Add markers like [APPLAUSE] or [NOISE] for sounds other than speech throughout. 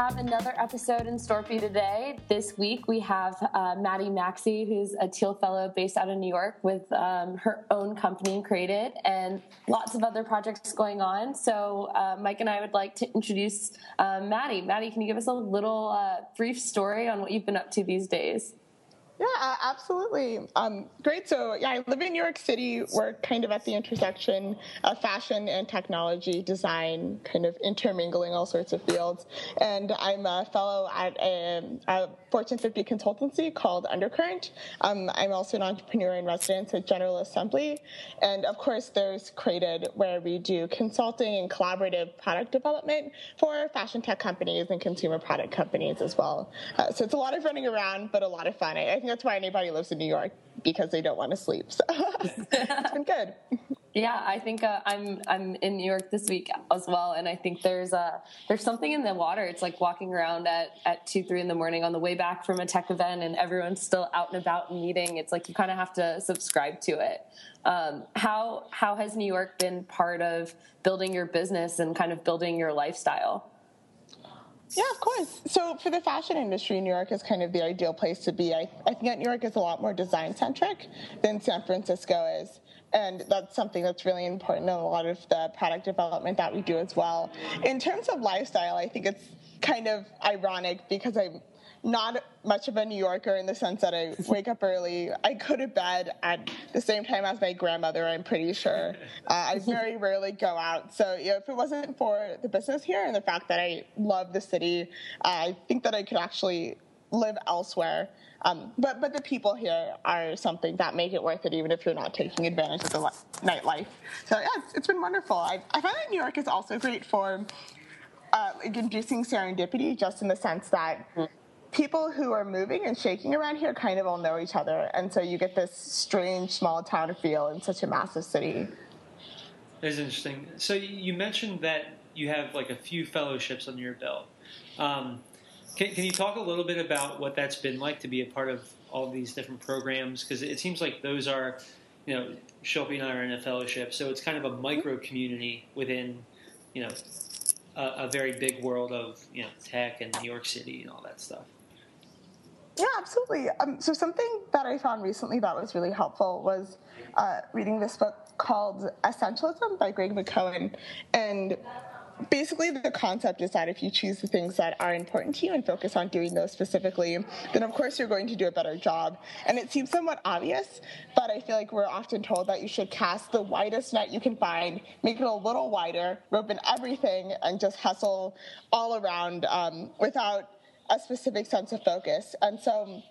have another episode in store for you today. This week we have uh, Maddy Maxey, who's a Thiel Fellow based out of New York with um, her own company Crated and lots of other projects going on. So uh, Mike and I would like to introduce uh, Maddy. Maddy, can you give us a little uh, brief story on what you've been up to these days? Yeah, absolutely. Um, great. So, yeah, I live in New York City. We're kind of at the intersection of fashion and technology, design, kind of intermingling all sorts of fields. And I'm a fellow at a, a Fortune 50 consultancy called Undercurrent. Um, I'm also an entrepreneur in residence at General Assembly. And of course, there's Crated, where we do consulting and collaborative product development for fashion tech companies and consumer product companies as well. Uh, so it's a lot of running around, but a lot of fun. I, I think that's why anybody lives in New York because they don't want to sleep. So it's been good. Yeah, I think uh, I'm I'm in New York this week as well, and I think there's uh, there's something in the water. It's like walking around at at two three in the morning on the way back from a tech event, and everyone's still out and about and meeting. It's like you kind of have to subscribe to it. Um, how how has New York been part of building your business and kind of building your lifestyle? Yeah, of course. So for the fashion industry, New York is kind of the ideal place to be. I, I think that New York is a lot more design centric than San Francisco is. And that's something that's really important in a lot of the product development that we do as well. In terms of lifestyle, I think it's kind of ironic because I'm not much of a New Yorker in the sense that I [LAUGHS] wake up early. I go to bed at the same time as my grandmother, I'm pretty sure. Uh, I [LAUGHS] very rarely go out. So, you know, if it wasn't for the business here and the fact that I love the city, uh, I think that I could actually live elsewhere. Um, but but the people here are something that make it worth it, even if you're not taking advantage of the li- nightlife. So yeah, it's, it's been wonderful. I, I find that New York is also great for uh, inducing serendipity, just in the sense that people who are moving and shaking around here kind of all know each other, and so you get this strange small town feel in such a massive city. That's interesting. So you mentioned that you have like a few fellowships on your belt. Um, can, can, you talk a little bit about what that's been like to be a part of all these different programs? Because it seems like those are, you know, Shilpi and I are in a fellowship, so it's kind of a micro community within, you know, a, a very big world of you know tech and New York City and all that stuff. Yeah, absolutely. Um, so something that I found recently that was really helpful was uh, reading this book called Essentialism by Greg McKeown, and basically the concept is that if you choose the things that are important to you and focus on doing those specifically then of course you're going to do a better job and it seems somewhat obvious but i feel like we're often told that you should cast the widest net you can find make it a little wider rope in everything and just hustle all around um, without a specific sense of focus. And so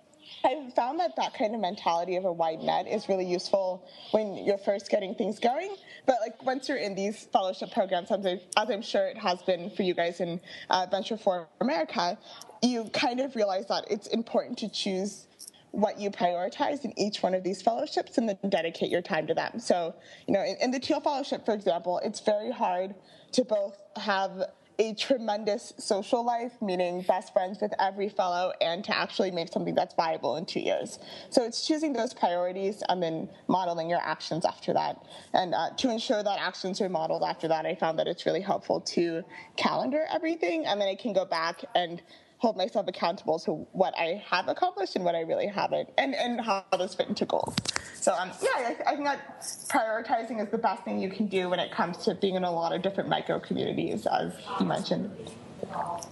I've found that that kind of mentality of a wide net is really useful when you're first getting things going. But like once you're in these fellowship programs, as, I'm sure it has been for you guys in uh, Venture for America, you kind of realize that it's important to choose what you prioritize in each one of these fellowships and then dedicate your time to them. So, you know, in, in the Thiel Fellowship, for example, it's very hard to both have a tremendous social life, meaning best friends with every fellow, and to actually make something that's viable in two years. So it's choosing those priorities and then modeling your actions after that. And uh, to ensure that actions are modeled after that, I found that it's really helpful to calendar everything, and then I can go back and hold myself accountable to what I have accomplished and what I really haven't, and, and how those fit into goals. So, um, yeah, I, I, think that prioritizing is the best thing you can do when it comes to being in a lot of different micro communities, as you mentioned.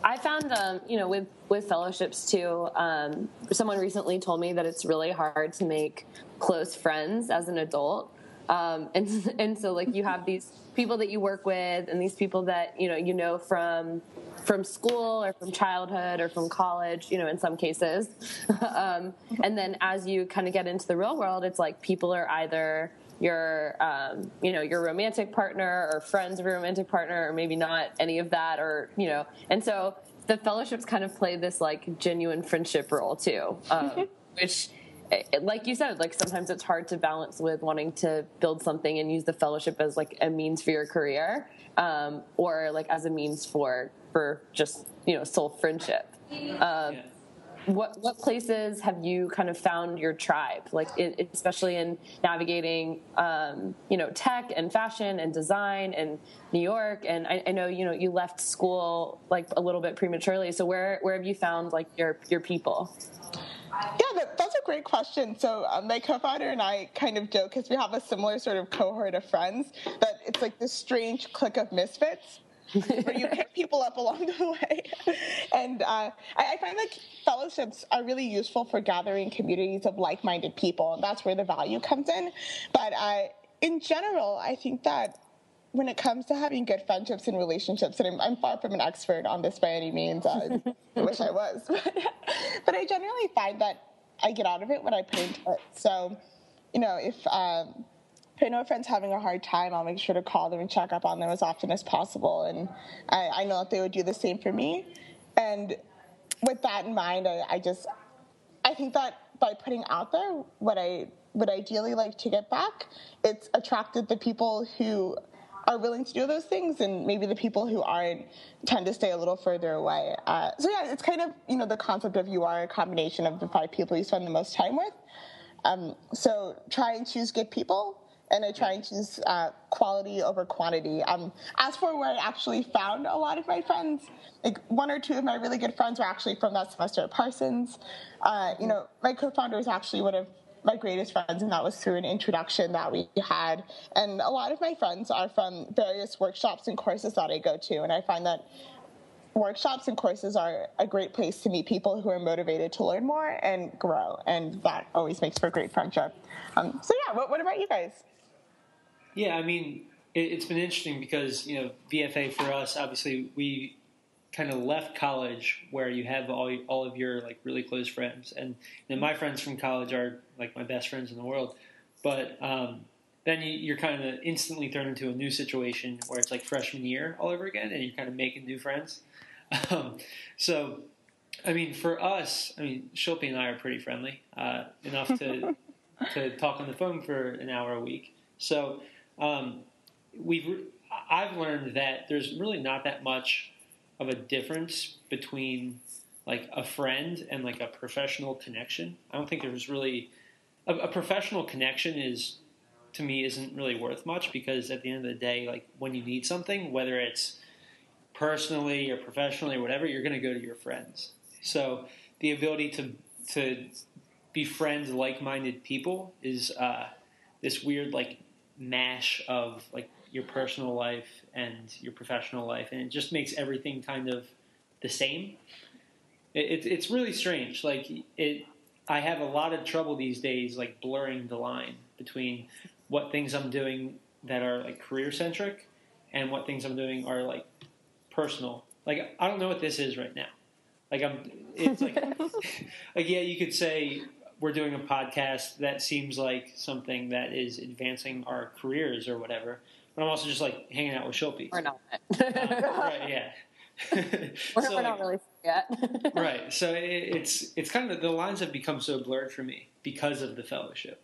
I found, um, you know, with with fellowships too. Um, someone recently told me that it's really hard to make close friends as an adult, um, and [LAUGHS] and so like you have these people that you work with and these people that you know you know from from school or from childhood or from college, you know, in some cases. [LAUGHS] um, and then as you kind of get into the real world, it's like people are either your um, you know your romantic partner or friends of a romantic partner or maybe not any of that or you know and so the fellowships kind of play this like genuine friendship role too um, which like you said like sometimes it's hard to balance with wanting to build something and use the fellowship as like a means for your career um, or like as a means for for just you know soul friendship. Um, yeah. what what places have you kind of found your tribe? Like, it, especially in navigating, um, you know, tech and fashion and design and New York. And I, I, know you know you left school like a little bit prematurely. So where where have you found like your your people? Yeah, that, that's a great question. So um, my co-founder and I kind of joke because we have a similar sort of cohort of friends that it's like this strange clique of misfits where you pick people up along the [LAUGHS] way. And uh, I, I, find that fellowships are really useful for gathering communities of like-minded people, and that's where the value comes in. But uh, in general, I think that when it comes to having good friendships and relationships, and I'm, I'm far from an expert on this by any means. Uh, [LAUGHS] I wish I was, [LAUGHS] but, I generally find that I get out of it when I put into it. So, you know, if um, if I know a friend's having a hard time, I'll make sure to call them and check up on them as often as possible. And I, I know that they would do the same for me. And with that in mind, I, I just I think that by putting out there what I would ideally like to get back, it's attracted the people who are willing to do those things, and maybe the people who aren't tend to stay a little further away. Uh, so yeah, it's kind of you know the concept of you are a combination of the five people you spend the most time with. Um, so try and choose good people and I try and choose uh, quality over quantity. Um, as for where I actually found a lot of my friends, like one or two of my really good friends were actually from that semester at Parsons. Uh, you know, my co-founder is actually one of my greatest friends, and that was through an introduction that we had. And a lot of my friends are from various workshops and courses that I go to, and I find that workshops and courses are a great place to meet people who are motivated to learn more and grow, and that always makes for a great friendship. Um, so yeah, what, what about you guys? Yeah, I mean, it, has been interesting because you know VFA for us, obviously, we kind of left college where you have all all of your like really close friends, and then my friends from college are like my best friends in the world, but. Um, then you, are kind of instantly thrown into a new situation where it's like freshman year all over again, and you're kind of making new friends. [LAUGHS] Um, so, I mean, for us, I mean, Shilpi and I are pretty friendly uh, enough to [LAUGHS] to talk on the phone for an hour a week. So, um, we've I've learned that there's really not that much of a difference between like a friend and like a professional connection. I don't think there's really a, a, professional connection is to me isn't really worth much because at the end of the day, like when you need something, whether it's personally or professionally or whatever, you're going to go to your friends. So the ability to to befriend like-minded people is uh, this weird like mash of like your personal life and your professional life, and it just makes everything kind of the same. It, it, it's really strange. Like it, I have a lot of trouble these days, like blurring the line between what things I'm doing that are like career centric and what things I'm doing are like personal. Like I don't know what this is right now. Like I'm, it's like, [LAUGHS] like yeah, you could say we're doing a podcast that seems like something that is advancing our careers or whatever. But I'm also just like hanging out with Shilpi. We're not. [LAUGHS] right, yeah. [LAUGHS] we're, so, we're not really yet. [LAUGHS] right. So it, it's it's kind of the lines have become so blurred for me because of the fellowship.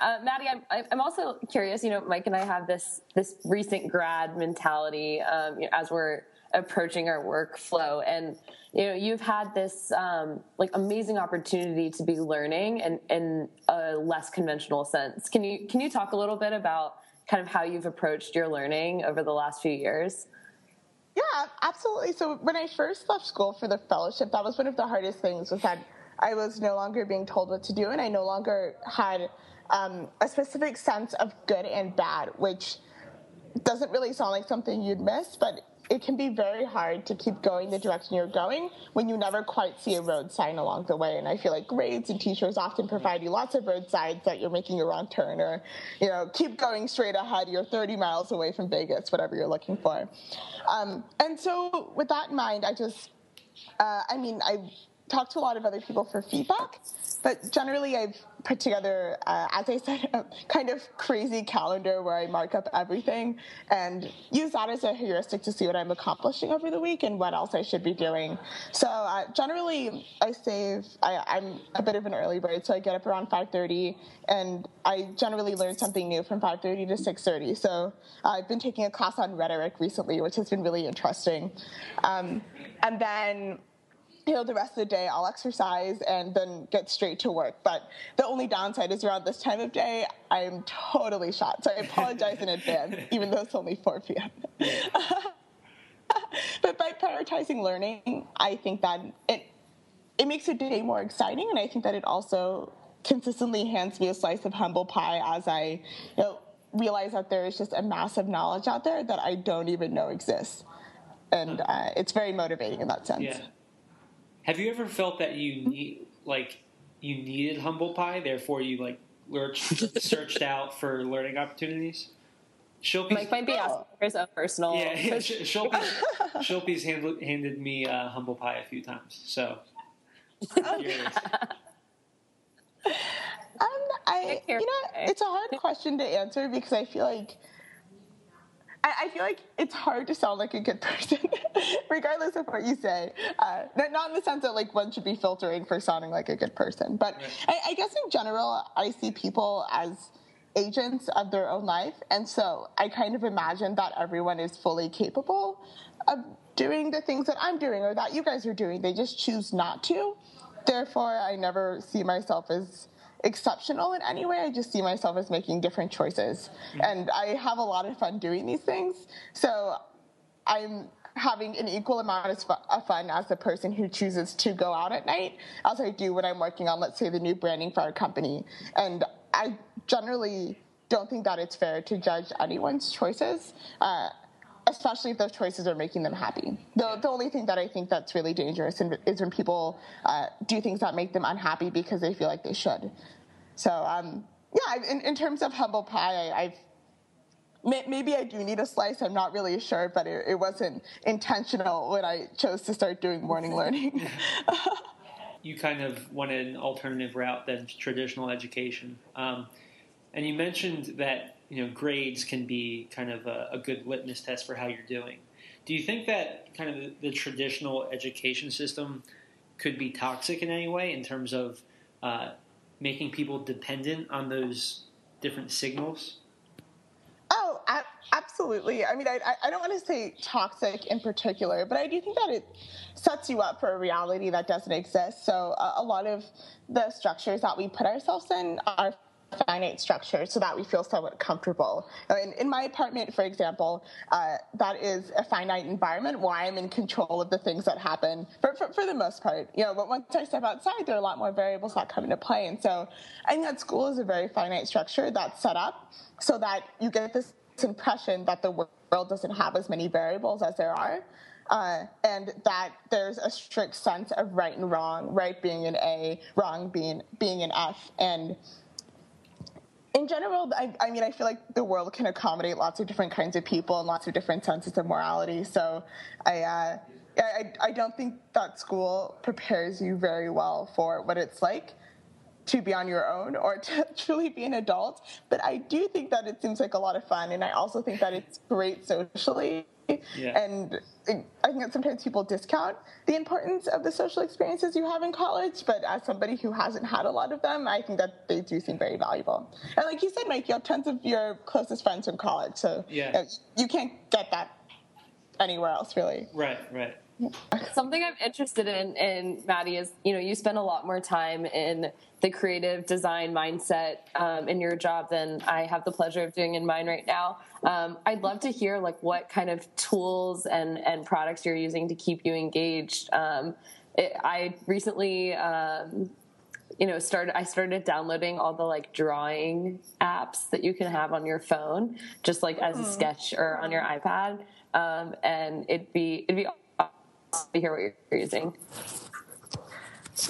Uh, Maddy, I'm, I'm also curious. You know, Mike and I have this this recent grad mentality um, you know, as we're approaching our workflow, and you know you've had this um, like amazing opportunity to be learning and in a less conventional sense. Can you can you talk a little bit about kind of how you've approached your learning over the last few years? Yeah absolutely. So when i first left school for the fellowship that was one of the hardest things was that i was no longer being told what to do and i no longer had um, a specific sense of good and bad which doesn't really sound like something you'd miss but it can be very hard to keep going the direction you're going when you never quite see a road sign along the way. And I feel like grades and teachers often provide you lots of road signs that you're making a wrong turn or, you know, keep going straight ahead. You're 30 miles away from Vegas, whatever you're looking for. Um, and so with that in mind, I just, uh, I mean, I talked to a lot of other people for feedback. But generally, I've put together, uh, as I said, [LAUGHS] a kind of crazy calendar where I mark up everything and use that as a heuristic to see what I'm accomplishing over the week and what else I should be doing. So uh, generally, I save. I, am a bit of an early bird, so I get up around 5:30, and I generally learn something new from 5:30 to 6:30. So uh, I've been taking a class on rhetoric recently, which has been really interesting. Um, and then you know, the rest of the day I'll exercise and then get straight to work. But the only downside is around this time of day, I'm totally shot. So I apologize in advance, [LAUGHS] even though it's only 4 p.m. [LAUGHS] but by prioritizing learning, I think that it it makes a day more exciting, and I think that it also consistently hands me a slice of humble pie as I, you know, realize that there is just a massive knowledge out there that I don't even know exists, and uh, it's very motivating in that sense. Yeah. Have you ever felt that you need like you needed humble pie, therefore you like lurched, [LAUGHS] searched out for learning opportunities? Shilpi's, Mike might be asking for his own personal. Yeah, yeah Shilpi's, [LAUGHS] Shilpi's handed, handed me uh, humble pie a few times, so. [LAUGHS] um, I, you know, it's a hard question to answer because I feel like I, feel like it's hard to sound like a good [LAUGHS] person, regardless of what you say. Uh, not in the sense that like one should be filtering for sounding like a good person, but right. I, I guess in general, I see people as agents of their own life, and so I kind of imagine that everyone is fully capable of doing the things that I'm doing or that you guys are doing. They just choose not to. Therefore, I never see myself as exceptional in any way. I just see myself as making different choices. Mm-hmm. And I have a lot of fun doing these things. So I'm having an equal amount of fun as the person who chooses to go out at night as I do when I'm working on, let's say, the new branding for our company. And I generally don't think that it's fair to judge anyone's choices. Uh, especially if those choices are making them happy. The, the only thing that I think that's really dangerous is when people uh, do things that make them unhappy because they feel like they should. So, um, yeah, in, in, terms of humble pie, I, have maybe I do need a slice. I'm not really sure, but it, it wasn't intentional when I chose to start doing morning [LAUGHS] learning. you kind of went an alternative route than traditional education. Um, and you mentioned that you know grades can be kind of a, a, good litmus test for how you're doing. Do you think that kind of the, the, traditional education system could be toxic in any way in terms of uh, making people dependent on those different signals? Oh, absolutely. I mean, I, I don't want to say toxic in particular, but I do think that it sets you up for a reality that doesn't exist. So, uh, a lot of the structures that we put ourselves in are finite structure so that we feel somewhat comfortable. In, in my apartment, for example, uh, that is a finite environment where I'm in control of the things that happen for, for, for, the most part. You know, but once I step outside, there are a lot more variables that come into play. And so I think that school is a very finite structure that's set up so that you get this impression that the world doesn't have as many variables as there are. Uh, and that there's a strict sense of right and wrong, right being an A, wrong being being an F, and in general, I, I, mean, I feel like the world can accommodate lots of different kinds of people and lots of different senses of morality. So I, uh, I, I don't think that school prepares you very well for what it's like to be on your own or [LAUGHS] to truly be an adult. But I do think that it seems like a lot of fun, and I also think that it's great socially. Yeah. [LAUGHS] And I think that sometimes people discount the importance of the social experiences you have in college, but as somebody who hasn't had a lot of them, I think that they do seem very valuable. And like you said, Mike, you have tons of your closest friends from college, so yeah. you, know, you can't get that anywhere else, really. Right, right. Something I'm interested in, in Maddy, is you know you spend a lot more time in the creative design mindset um, in your job than I have the pleasure of doing in mine right now. Um, I'd love to hear like what kind of tools and and products you're using to keep you engaged. Um, it, I recently um, you know started i started downloading all the like drawing apps that you can have on your phone just like as a mm-hmm. sketch or on your ipad um, and it'd be it'd be to hear what you're using.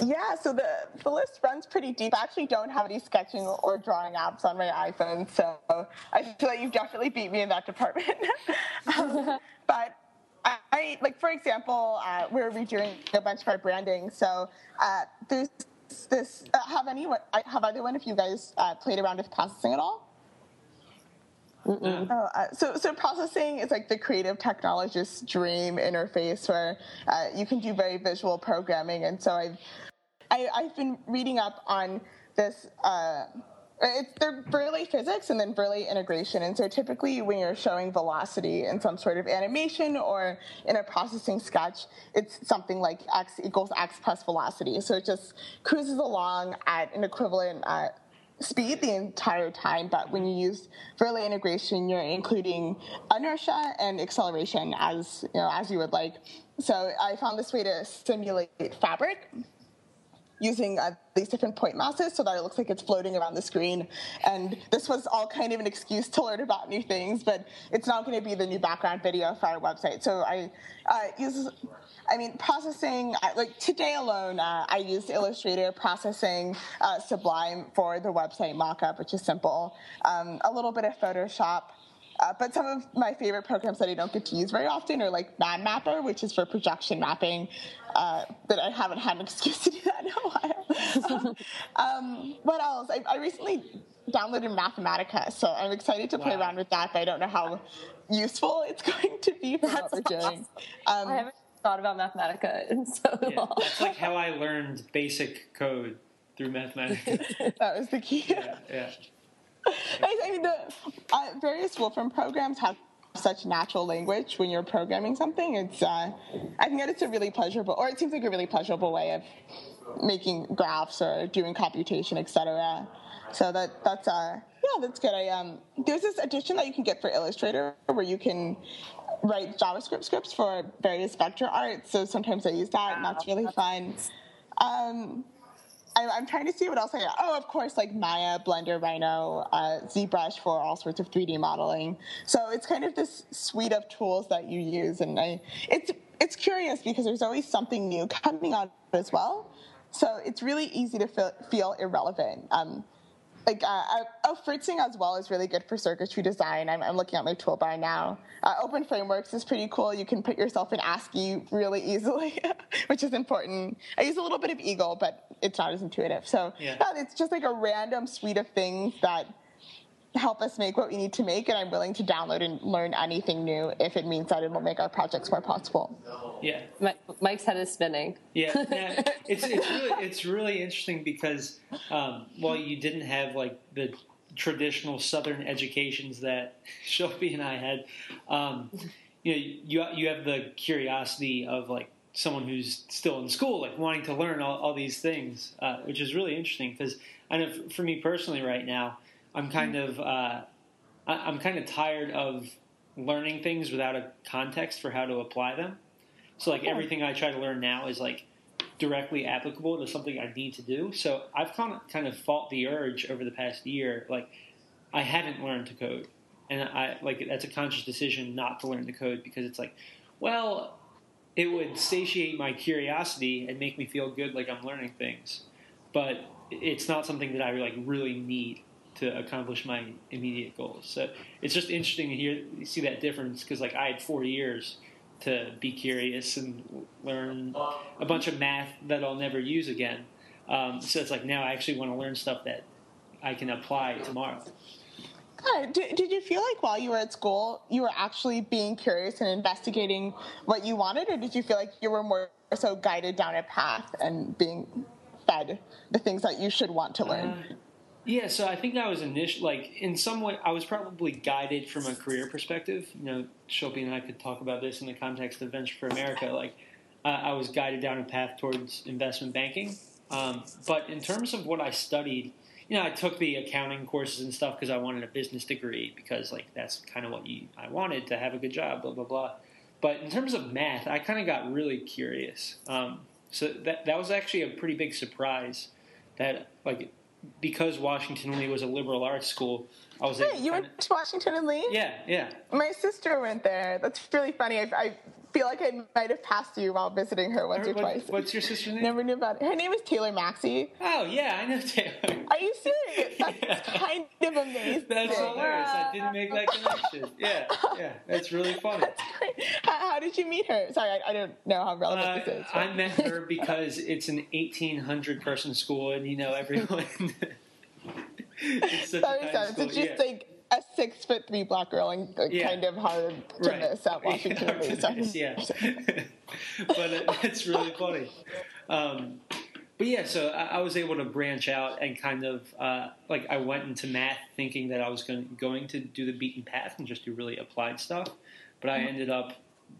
Yeah, so the, the list runs pretty deep. I actually don't have any sketching or drawing apps on my iPhone, so I feel like you've definitely beat me in that department. [LAUGHS] um, [LAUGHS] but I, like, for example, uh, we're redoing a bunch of our branding. So uh, there's this. Uh, have anyone? Have either one of you guys uh, played around with processing at all? Oh, uh, so, so processing is like the creative technologist's dream interface where uh, you can do very visual programming. And so I've, I, have i have been reading up on this uh, it's they're physics and then Bernoulli integration. And so typically when you're showing velocity in some sort of animation or in a processing sketch, it's something like x equals x plus velocity. So it just cruises along at an equivalent uh, speed the entire time. But when you use Bernoulli integration, you're including inertia and acceleration as you know as you would like. So I found this way to simulate fabric using uh, these different point masses so that it looks like it's floating around the screen. And this was all kind of an excuse to learn about new things, but it's not going to be the new background video for our website. So I uh, use, I mean, processing, like today alone, uh, I used Illustrator processing uh, Sublime for the website mockup, which is simple, um, a little bit of Photoshop. Uh, but some of my favorite programs that I don't get to use very often are like MadMapper, which is for projection mapping, uh, but I haven't had an [LAUGHS] excuse to do that in a while. [LAUGHS] um, what else? I, I, recently downloaded Mathematica, so I'm excited to play wow. around with that, but I don't know how useful it's [LAUGHS] going to be for That's what we're awesome. doing. Um, I haven't thought about Mathematica in so yeah, long. That's like how I learned basic code through Mathematica. that was the key. Yeah, yeah. [LAUGHS] I mean, the uh, various Wolfram programs have such natural language when you're programming something. It's, uh, I think that it's a really pleasurable, or it seems like a really pleasurable way of making graphs or doing computation, etc. So that that's uh, yeah, that's good. I um, there's this addition that you can get for Illustrator where you can write JavaScript scripts for various vector art. So sometimes I use that, and that's really fun. Um, I, am trying to see what else I got. Oh, of course, like Maya, Blender, Rhino, uh, ZBrush for all sorts of 3D modeling. So it's kind of this suite of tools that you use, and I, it's it's curious because there's always something new coming out as well. So it's really easy to feel, feel irrelevant. Um, like uh, oh, fritzing as well is really good for circuitry design. I'm, I'm looking at my toolbar now. Uh, Open Frameworks is pretty cool. You can put yourself in ASCII really easily, [LAUGHS] which is important. I use a little bit of Eagle, but it's not as intuitive. So yeah. yeah, it's just like a random suite of things that help us make what we need to make, and I'm willing to download and learn anything new if it means that it will make our projects more possible. Yeah, Mike's head is spinning. Yeah, [LAUGHS] yeah. it's it's really it's really interesting because um, while you didn't have like the traditional Southern educations that [LAUGHS] Shilpi and I had, um, you know, you you have the curiosity of like someone who's still in school, like wanting to learn all, all these things, uh, which is really interesting because I know for me personally right now I'm kind of uh, I'm kind of tired of learning things without a context for how to apply them. So like everything I try to learn now is like directly applicable to something I need to do. So I've kind of kind of fought the urge over the past year. Like I haven't learned to code, and I like that's a conscious decision not to learn to code because it's like, well, it would satiate my curiosity and make me feel good like I'm learning things, but it's not something that I like really need to accomplish my immediate goals. So it's just interesting to hear see that difference because like I had four years to be curious and learn a bunch of math that I'll never use again. Um, so it's like now I actually want to learn stuff that I can apply tomorrow. Did, did you feel like while you were at school, you were actually being curious and investigating what you wanted, or did you feel like you were more so guided down a path and being fed the things that you should want to learn? Uh, yeah, so I think I was initially like in some way I was probably guided from a career perspective. You know, Shilpi and I could talk about this in the context of Venture for America. Like, uh, I was guided down a path towards investment banking. Um, but in terms of what I studied, you know, I took the accounting courses and stuff because I wanted a business degree because like that's kind of what you I wanted to have a good job. Blah blah blah. But in terms of math, I kind of got really curious. Um, so that that was actually a pretty big surprise. That like because Washington Lee was a liberal arts school, I was. Hey, you went to Washington and Lee? Yeah, yeah. My sister went there. That's really funny. I, I feel like I might have passed you while visiting her once or, or what, twice. What's your sister's name? Never knew about it. Her name is Taylor Maxey. Oh yeah, I know Taylor. Are you serious? That's [LAUGHS] yeah. kind of amazing. That's hilarious. I didn't make that connection. Yeah, yeah, that's really [LAUGHS] funny. That's. How, how, did you meet her? Sorry, I, I don't know how relevant uh, this is. But. I met her [LAUGHS] because it's an 1,800 person school, and you know everyone. it's such that makes sense. It's just yeah. like a six foot three black girl and yeah. kind of hard to right. miss at Washington. [LAUGHS] Yeah, yeah. [LAUGHS] [LAUGHS] but it's really funny. Um, but yeah, so I, I, was able to branch out and kind of uh, like I went into math thinking that I was going going to do the beaten path and just do really applied stuff, but I mm-hmm. ended up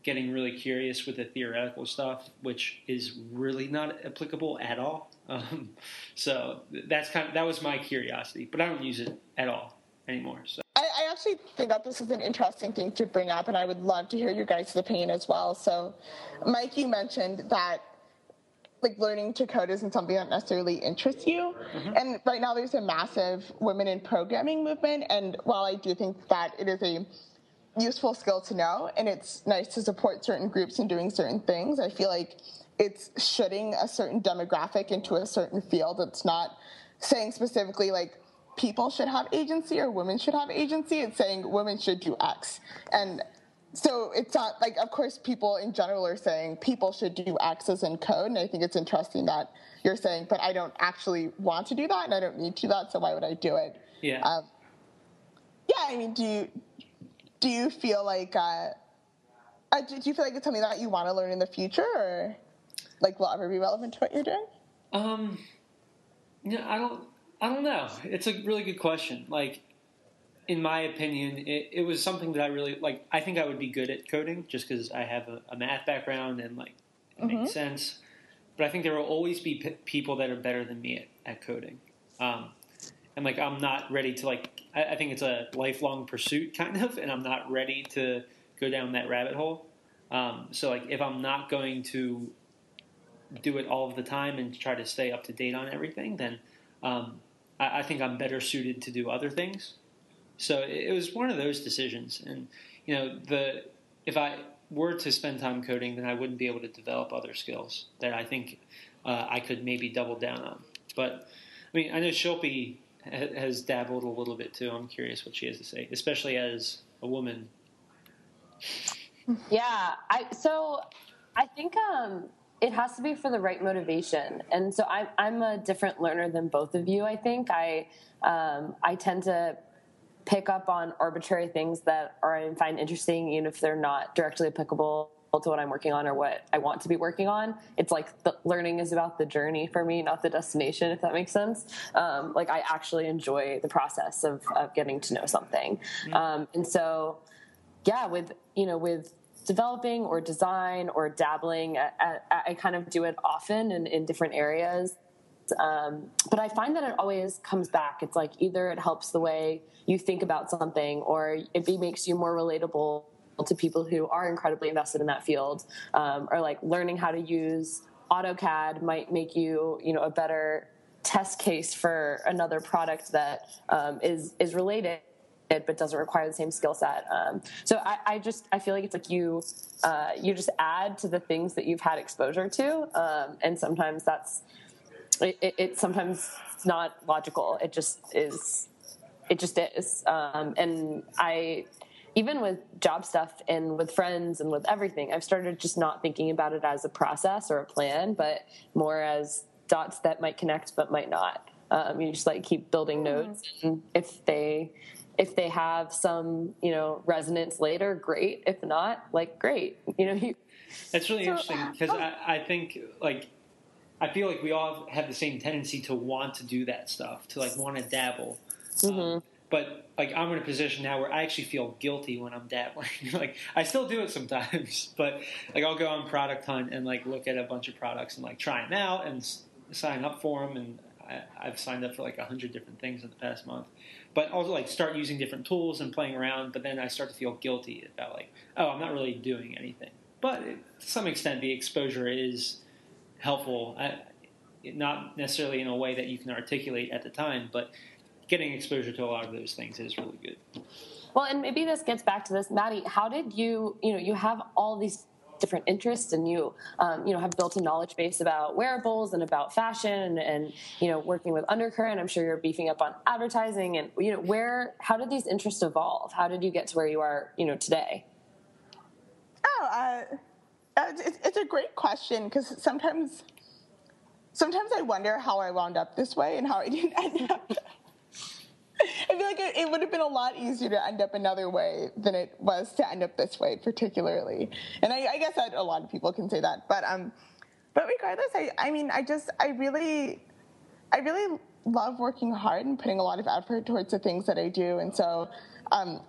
getting really curious with the theoretical stuff, which is really not applicable at all. Um, so that's kind of that was my curiosity, but I don't use it at all anymore. So. I, I actually think that this is an interesting thing to bring up, and I would love to hear your guys' opinion as well. So, Mike, you mentioned that like learning to code isn't something that necessarily interests you. Mm-hmm. And right now there's a massive women in programming movement. And while I do think that it is a useful skill to know and it's nice to support certain groups in doing certain things, I feel like it's shooting a certain demographic into a certain field. It's not saying specifically like people should have agency or women should have agency. It's saying women should do X. And so it's not like of course people in general are saying people should do access and code and i think it's interesting that you're saying but i don't actually want to do that and i don't need to do that so why would i do it yeah um, yeah i mean do you do you feel like uh, uh, do you feel like it's something that you want to learn in the future or like will ever be relevant to what you're doing um yeah i don't i don't know it's a really good question like in my opinion, it, it, was something that I really like. I think I would be good at coding just because I have a, a, math background and like it mm-hmm. makes sense. But I think there will always be p- people that are better than me at, at coding. Um, and like I'm not ready to like. I, I, think it's a lifelong pursuit kind of, and I'm not ready to go down that rabbit hole. Um, so like if I'm not going to do it all of the time and try to stay up to date on everything, then um, I, I think I'm better suited to do other things. So it was one of those decisions, and you know, the if I were to spend time coding, then I wouldn't be able to develop other skills that I think uh, I could maybe double down on. But I mean, I know Shilpi has dabbled a little bit too. I'm curious what she has to say, especially as a woman. Yeah, I so I think um, it has to be for the right motivation, and so I'm I'm a different learner than both of you. I think I um, I tend to pick up on arbitrary things that are I find interesting, even if they're not directly applicable to what I'm working on or what I want to be working on. It's like the learning is about the journey for me, not the destination, if that makes sense. Um, like I actually enjoy the process of, of getting to know something. Mm-hmm. Um, and so, yeah, with, you know, with developing or design or dabbling, I, I, kind of do it often in, in different areas. Um, but I find that it always comes back. It's like either it helps the way you think about something, or it makes you more relatable to people who are incredibly invested in that field, um, or like learning how to use AutoCAD might make you, you know, a better test case for another product that um, is is related but doesn't require the same skill set. Um, so I, I, just I feel like it's like you uh, you just add to the things that you've had exposure to, um, and sometimes that's it, it, it sometimes it's not logical. It just is. It just is. Um, and I, even with job stuff and with friends and with everything, I've started just not thinking about it as a process or a plan, but more as dots that might connect but might not. Um, you just like keep building mm-hmm. nodes, and if they if they have some you know resonance later, great. If not, like great. You know, you, [LAUGHS] that's really so, interesting because I, I think like I feel like we all have the same tendency to want to do that stuff, to like want to dabble. Mm-hmm. Um, but like I'm in a position now where I actually feel guilty when I'm dabbling. [LAUGHS] like I still do it sometimes, [LAUGHS] but like I'll go on product hunt and like look at a bunch of products and like try them out and s- sign up for them. And I, have signed up for like a hundred different things in the past month. But also like start using different tools and playing around. But then I start to feel guilty about like, oh, I'm not really doing anything. But to some extent, the exposure is helpful, uh, not necessarily in a way that you can articulate at the time, but getting exposure to a lot of those things is really good. Well, and maybe this gets back to this, Maddy. How did you, you know, you have all these different interests and you um, you know have built a knowledge base about wearables and about fashion and, and, you know working with undercurrent i'm sure you're beefing up on advertising and you know where how did these interests evolve how did you get to where you are you know today oh uh, it's, it's a great question because sometimes, sometimes I wonder how I wound up this way and how I didn't end up. I feel like it, it, would have been a lot easier to end up another way than it was to end up this way, particularly. And I, I guess that a lot of people can say that, but um, but regardless, I, I mean, I just, I really, I really love working hard and putting a lot of effort towards the things that I do. And so, um,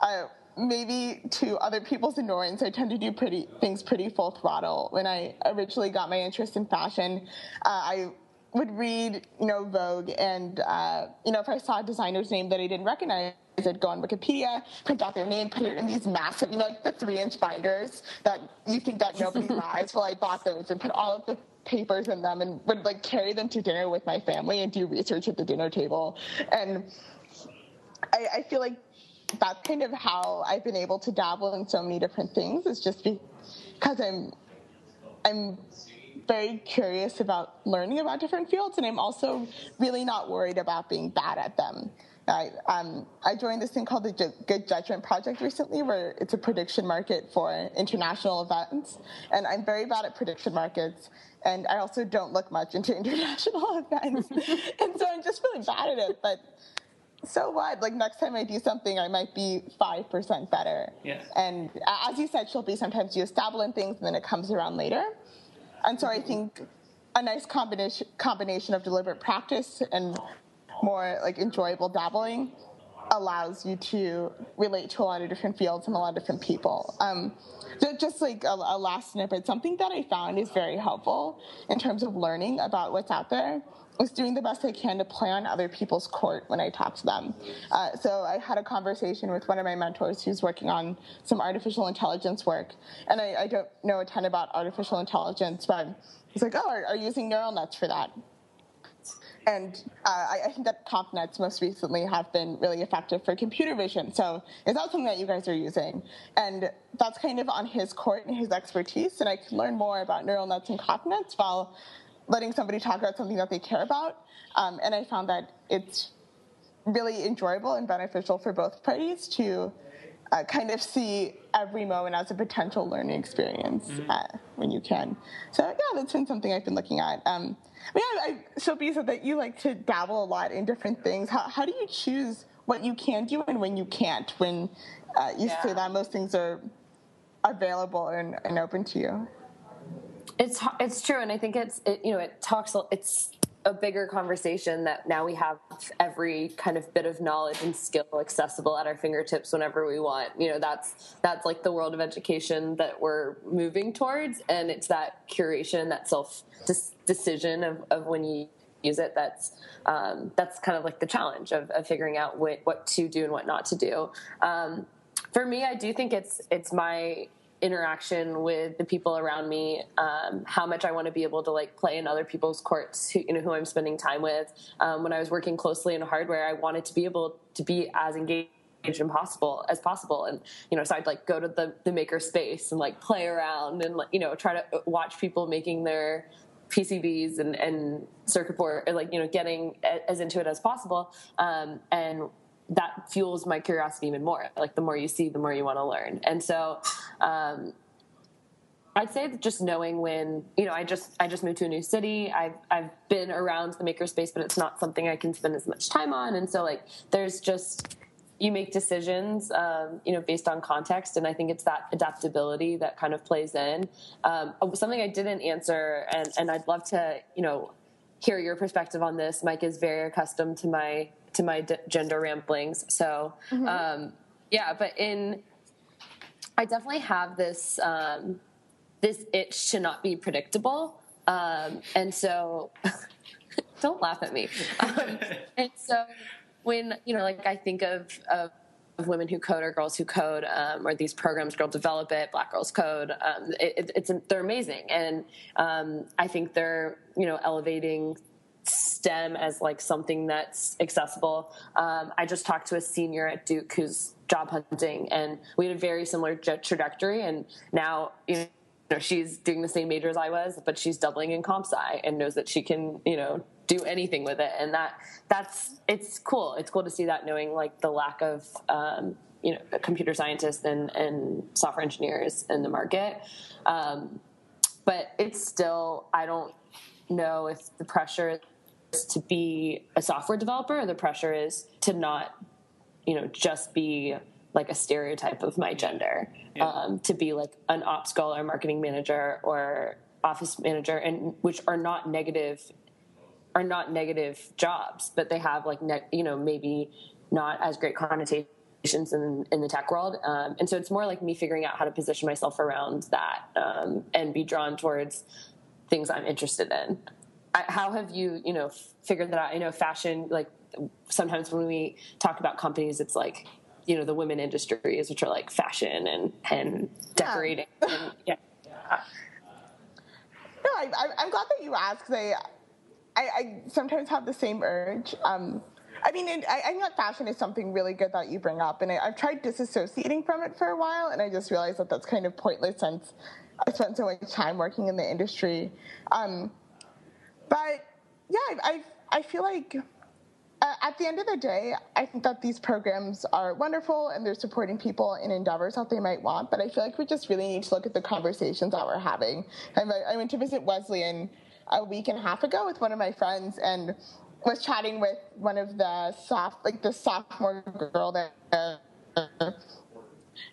I, maybe to other people's annoyance, I tend to do pretty things pretty full throttle. When I originally got my interest in fashion, uh, I would read, you know, Vogue, and uh, you know, if I saw a designer's name that I didn't recognize. I'd go on Wikipedia, print out their name, put it in these massive, you know, like the three-inch binders that you think that nobody [LAUGHS] buys. Well, I bought those and put all of the papers in them and would like carry them to dinner with my family and do research at the dinner table. And I, I feel like that's kind of how I've been able to dabble in so many different things. It's just because I'm I'm very curious about learning about different fields, and I'm also really not worried about being bad at them. I, um, I joined this thing called the Good Judgment Project recently, where it's a prediction market for international events. And I'm very bad at prediction markets, and I also don't look much into [LAUGHS] international events. [LAUGHS] and so I'm just really bad at it. But so what? Like next time I do something, I might be five percent better. Yeah. And as you said, Shilpi, sometimes you in things and then it comes around later. And so I think a nice combination combination of deliberate practice and more like enjoyable dabbling allows you to relate to a lot of different fields and a lot of different people. Um, just like a, a, last snippet, something that I found is very helpful in terms of learning about what's out there is doing the best I can to play on other people's court when I talk to them. Uh, so I had a conversation with one of my mentors who's working on some artificial intelligence work, and I, I don't know a ton about artificial intelligence, but he's like, "Oh, are, are you using neural nets for that?" And uh, I, I, think that ConvNets most recently have been really effective for computer vision. So is that something that you guys are using? And that's kind of on his court and his expertise. And I can learn more about neural nets and ConvNets while letting somebody talk about something that they care about. Um, and I found that it's really enjoyable and beneficial for both parties to uh, kind of see every moment as a potential learning experience mm-hmm. uh, when you can. So yeah, that's been something I've been looking at. Um, yeah, I, Sophie said that you like to dabble a lot in different things. How, how do you choose what you can do and when you can't? When uh, you yeah. say that most things are available and, and open to you. It's it's true, and I think it's it, you know it talks it's a bigger conversation that now we have every kind of bit of knowledge and skill accessible at our fingertips whenever we want. You know, that's that's like the world of education that we're moving towards, and it's that curation, that self decision of, of when you use it. That's um, that's kind of like the challenge of, of figuring out what, what to do and what not to do. Um, for me, I do think it's it's my interaction with the people around me, um, how much I want to be able to like play in other people's courts, who, you know, who I'm spending time with. Um, when I was working closely in hardware, I wanted to be able to be as engaged and possible as possible and you know so i'd like go to the, the maker space and like play around and like you know try to watch people making their PCBs and, and circuit board, like you know, getting as into it as possible, um, and that fuels my curiosity even more. Like the more you see, the more you want to learn. And so, um, I'd say that just knowing when you know I just I just moved to a new city. I've I've been around the makerspace, but it's not something I can spend as much time on. And so like there's just you make decisions, um, you know, based on context, and I think it's that adaptability that kind of plays in. Um, something I didn't answer, and, and I'd love to, you know, hear your perspective on this. Mike is very accustomed to my to my d- gender ramblings, so mm-hmm. um, yeah. But in, I definitely have this um, this itch to not be predictable, um, and so [LAUGHS] don't laugh at me. Um, and so when you know, like I think of of, of women who code or girls who code, um, or these programs, Girl Develop It, Black Girls Code. Um, it, it's they're amazing, and um, I think they're you know elevating STEM as like something that's accessible. Um, I just talked to a senior at Duke who's job hunting, and we had a very similar trajectory, and now you know. she's doing the same major as I was, but she's doubling in comp sci and knows that she can, you know, do anything with it and that that's it's cool it's cool to see that knowing like the lack of um, you know computer scientists and, and software engineers in the market um, but it's still i don't know if the pressure to be a software developer or the pressure is to not you know just be like a stereotype of my gender yeah. um, to be like an ops girl or marketing manager or office manager, and which are not negative are not negative jobs, but they have like ne- you know maybe not as great connotations in, in the tech world. Um, and so it's more like me figuring out how to position myself around that um, and be drawn towards things I'm interested in. I, how have you, you know, figured that out? I know fashion, like sometimes when we talk about companies, it's like, you know, the women industries, which are like fashion and, and decorating. Yeah. [LAUGHS] And, yeah. No, I, am glad that you asked. I, I, I, sometimes have the same urge. Um, I mean, it, I, I think that fashion is something really good that you bring up, and I, have tried disassociating from it for a while, and I just realized that that's kind of pointless since I spent so much time working in the industry. Um, but yeah, I, I, feel like uh, at the end of the day, I think that these programs are wonderful and they're supporting people in endeavors that they might want. But I feel like we just really need to look at the conversations that we're having. I, went to visit Wesleyan a week and a half ago with one of my friends, and was chatting with one of the soft, like the sophomore girl there,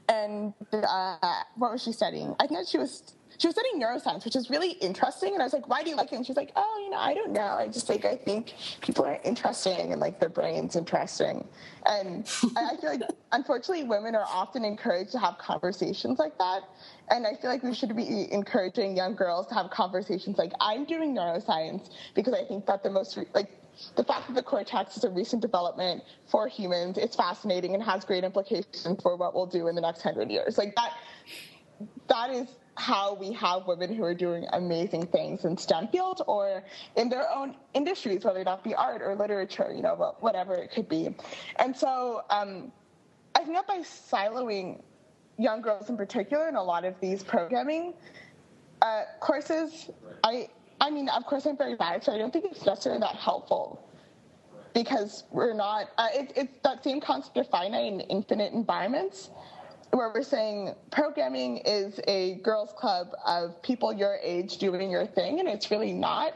and uh, what was she studying? I think she was she was studying neuroscience, which is really interesting. And I was like, why do you like it? And she's like, oh, you know, I don't know. I just like I think people are interesting and like their brains interesting. And I feel like [LAUGHS] unfortunately women are often encouraged to have conversations like that. And I feel like we should be encouraging young girls to have conversations like I'm doing neuroscience because I think that the most like the fact that the cortex is a recent development for humans, it's fascinating and has great implications for what we'll do in the next hundred years. Like that, that is how we have women who are doing amazing things in STEM fields or in their own industries, whether that be art or literature, you know, whatever it could be. And so um, I think that by siloing young girls in particular in a lot of these programming uh, courses, I I mean, of course, I'm very bad, so I don't think it's necessarily that helpful because we're not. Uh, it, it's that same concept of finite and infinite environments, where we're saying programming is a girls' club of people your age doing your thing, and it's really not.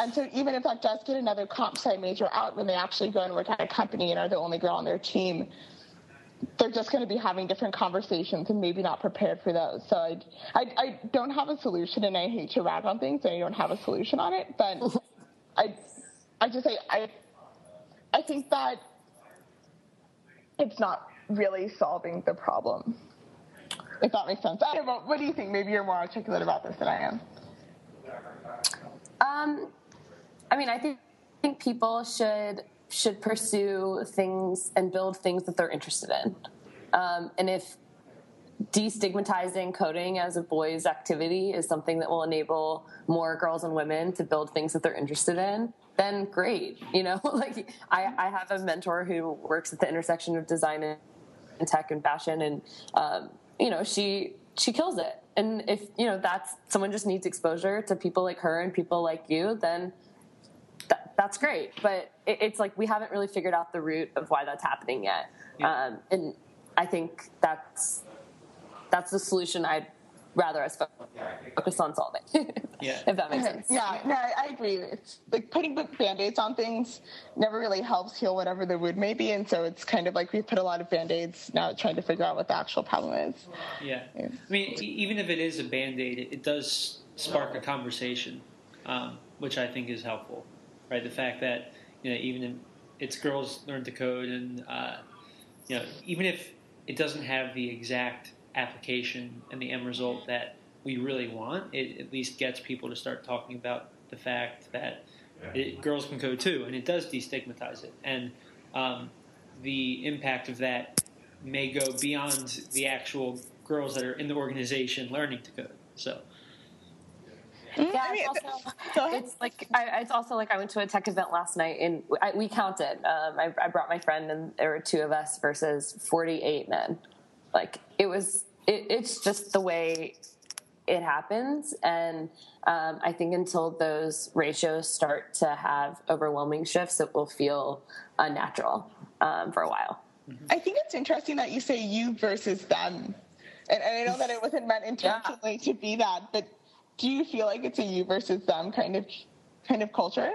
And so, even if that does get another comp sci major out when they actually go and work at a company and are the only girl on their team, they're just going to be having different conversations and maybe not prepared for those. So I, I, I, don't have a solution, and I hate to rag on things, and I don't have a solution on it. But [LAUGHS] I, I just say I, I think that it's not really solving the problem. If that makes sense. Know. What do you think? Maybe you're more articulate about this than I am. Um, I mean, I think, I think people should should pursue things and build things that they're interested in. Um, and if destigmatizing coding as a boys' activity is something that will enable more girls and women to build things that they're interested in, then great. You know, [LAUGHS] like I, I have a mentor who works at the intersection of design and tech and fashion, and um, you know, she she kills it. And if you know that's someone just needs exposure to people like her and people like you, then that's great. But it, it's like we haven't really figured out the root of why that's happening yet. Yeah. Um, and I think that's that's the solution I'd rather us focus on solving. [LAUGHS] yeah. If that makes sense. Yeah, no, I agree. It's like putting band-aids on things never really helps heal whatever the wound may be. And so it's kind of like we've put a lot of band-aids now trying to figure out what the actual problem is. Yeah. yeah. I mean, even if it is a band-aid, it, it does spark a conversation, um, which I think is helpful right? The fact that you know even if it's girls learn to code, and uh, you know even if it doesn't have the exact application and the end result that we really want, it at least gets people to start talking about the fact that it, girls can code too, and it does destigmatize it, and um, the impact of that may go beyond the actual girls that are in the organization learning to code. So yeah, it's, also, [LAUGHS] it's like I, it's also like I went to a tech event last night and I, we counted. Um, I, I, brought my friend and there were two of us versus forty-eight men. Like it was, it, it's just the way it happens, and um, I think until those ratios start to have overwhelming shifts, it will feel unnatural um, for a while. I think it's interesting that you say you versus them. And, and I know that it wasn't meant [LAUGHS] intentionally yeah. to be that, but do you feel like it's a you versus them kind of kind of culture?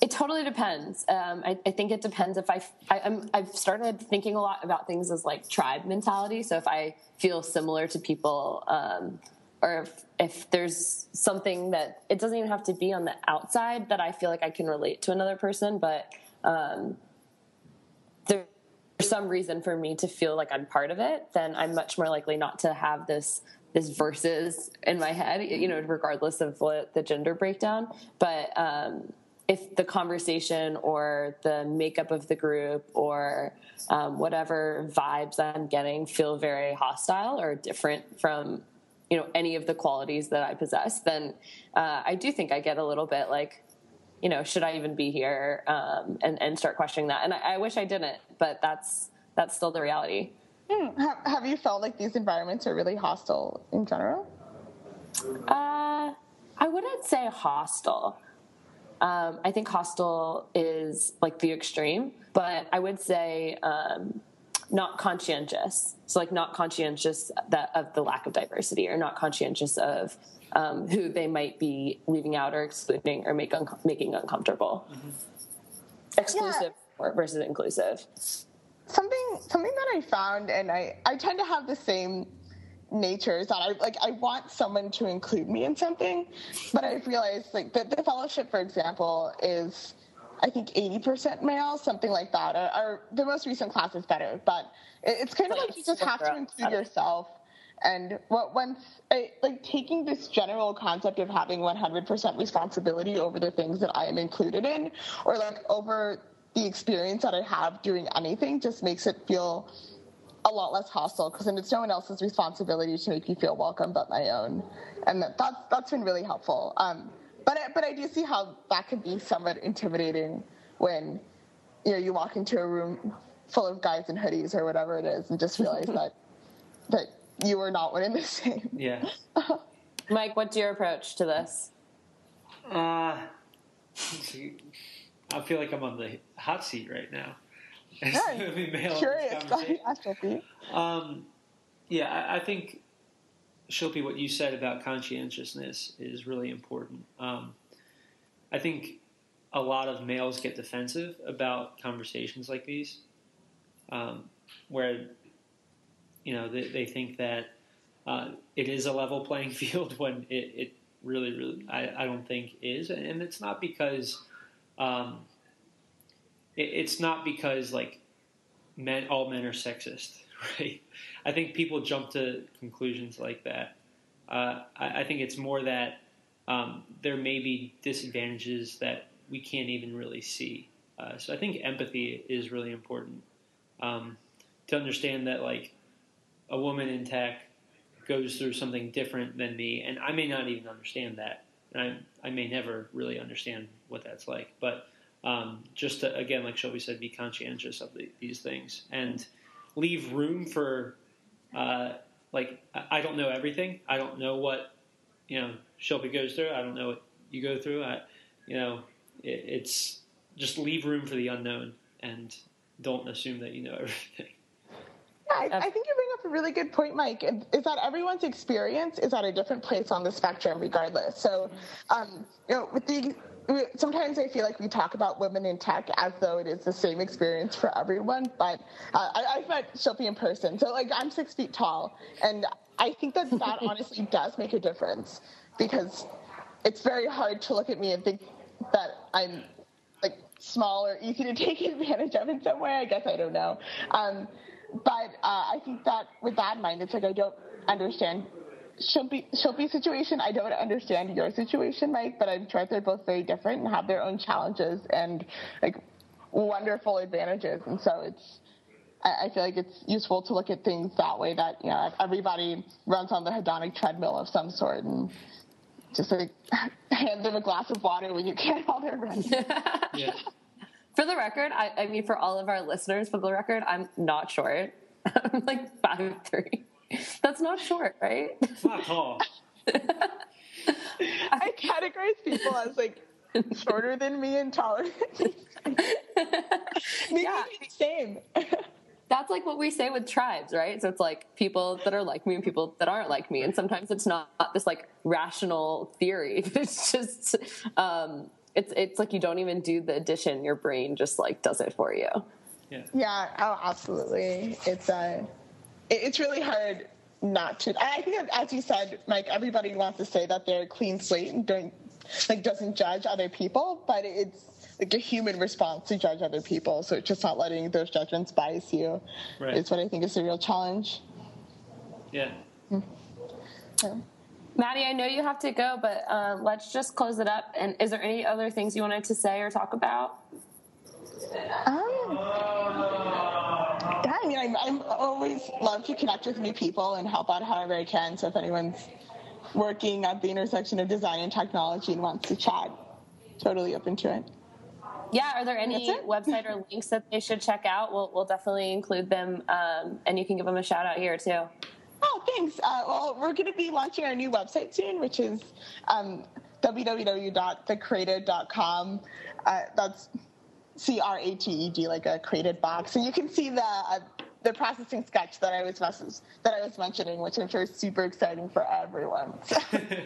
It totally depends. Um, I, I, think it depends if I, I have started thinking a lot about things as like tribe mentality. So if I feel similar to people, um, or if, if there's something that it doesn't even have to be on the outside that I feel like I can relate to another person, but um, there's some reason for me to feel like I'm part of it, then I'm much more likely not to have this this verses in my head, you know, regardless of what the gender breakdown. But um, if the conversation or the makeup of the group or um, whatever vibes I'm getting feel very hostile or different from you know any of the qualities that I possess, then uh, I do think I get a little bit like, you know, should I even be here? Um, and and start questioning that. And I, I, wish I didn't, but that's that's still the reality. Hmm. Have, have you felt like these environments are really hostile in general? Uh, I wouldn't say hostile. Um, I think hostile is like the extreme, but I would say um, not conscientious. So like not conscientious that of the lack of diversity, or not conscientious of um, who they might be leaving out or excluding or make un- making uncomfortable. Mm-hmm. Exclusive yeah. versus inclusive. Something something that I found, and I I tend to have the same nature is that I like I want someone to include me in something, but I've realized like that the fellowship, for example, is I think 80% male, something like that. Uh, or, or the most recent class is better, but it's kind of like you just have to include yourself. And what once I, like taking this general concept of having 100% responsibility over the things that I am included in, or like over the experience that I have doing anything, just makes it feel a lot less hostile because then it's no one else's responsibility to make you feel welcome but my own, and that, that's that's been really helpful. Um, but I, but I do see how that could be somewhat intimidating when you know you walk into a room full of guys in hoodies or whatever it is and just realize [LAUGHS] that that you are not one and the same. Yeah. [LAUGHS] Mike, what's your approach to this? Uh, I feel like I'm on the hot seat right now. [LAUGHS] Yeah, I'm curious. [LAUGHS] Um, yeah, I, I, think Shilpi, what you said about conscientiousness is really important. Um, I think a lot of males get defensive about conversations like these, um, where you know they, they think that uh, it is a level playing [LAUGHS] field when it, it really, really, I, I, don't think is, and it's not because um, it's not because like men, all men are sexist, [LAUGHS] right? I think people jump to conclusions like that. Uh, I, I, think it's more that um, there may be disadvantages that we can't even really see. Uh, so I think empathy is really important um, to understand that like a woman in tech goes through something different than me, and I may not even understand that, and I I may never really understand what that's like, but um, just to, again, like Shilpi said, be conscientious of the, these things and leave room for, uh, like, I don't know everything. I don't know what, you know, Shilpi goes through. I don't know what you go through. I, you know, it, it's just leave room for the unknown and don't assume that you know [LAUGHS] everything. Yeah, I, think you bring up a really good point, Mike. Is that everyone's experience is at a different place on the spectrum, regardless. So, um, you know, with the sometimes I feel like we talk about women in tech as though it is the same experience for everyone. But uh, I, have met Shilpi in person, so like I'm six feet tall, and I think that that [LAUGHS] honestly does make a difference because it's very hard to look at me and think that I'm like small or easy to [LAUGHS] take advantage of in some way. I guess I don't know. Um, but uh, I think that with that in mind, it's like I don't understand Shilpi, Shilpi situation, I don't understand your situation, Mike, but I'm sure they're both very different and have their own challenges and like wonderful advantages. And so it's, I, I feel like it's useful to look at things that way that, you know, everybody runs on the hedonic treadmill of some sort and just like [LAUGHS] hand them a glass of water when you can't while they're running. yeah. For the record, I, I mean, for all of our listeners, for the record, I'm not short. [LAUGHS] I'm like five three. [LAUGHS] That's not short, right? It's not tall. [LAUGHS] I categorize people as like shorter than me and taller than me. [LAUGHS] Maybe yeah. the same. That's like what we say with tribes, right? So it's like people that are like me and people that aren't like me, and sometimes it's not this like rational theory. It's just um, it's it's like you don't even do the addition; your brain just like does it for you. Yeah. Yeah. Oh, absolutely. It's uh it's really hard not to. I think, as you said, Mike, everybody wants to say that they're a clean slate and don't, like, doesn't judge other people, but it's like a human response to judge other people. So it's just not letting those judgments bias you. Right. Is what I think is the real challenge. Yeah. Yeah. Maddy, I know you have to go, but uh, let's just close it up. And is there any other things you wanted to say or talk about? Um, yeah, I mean, I'm, I'm always love to connect with new people and help out however I can. So if anyone's working at the intersection of design and technology and wants to chat, totally open to it. Yeah, are there any website or [LAUGHS] links that they should check out? We'll, we'll definitely include them, um, and you can give them a shout out here too. Oh, thanks. Uh, well, we're going to be launching our new website soon, which is um, www.thecrated.com. Uh, that's C R A T E D, like a created box, and you can see the uh, the processing sketch that I was mess- that I was mentioning, which I'm sure is super exciting for everyone. [LAUGHS]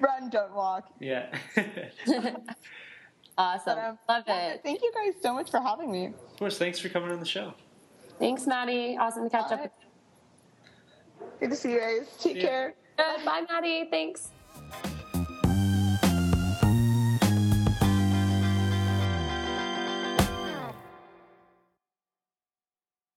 Run, don't walk. yeah. [LAUGHS] Awesome, But, um, love it. Thank you guys so much for having me. of course. Thanks for coming on the show. Thanks, Maddy. Awesome to catch Bye. up. Good to see you guys. Take Yeah. care. Good. Bye, Maddy. Thanks.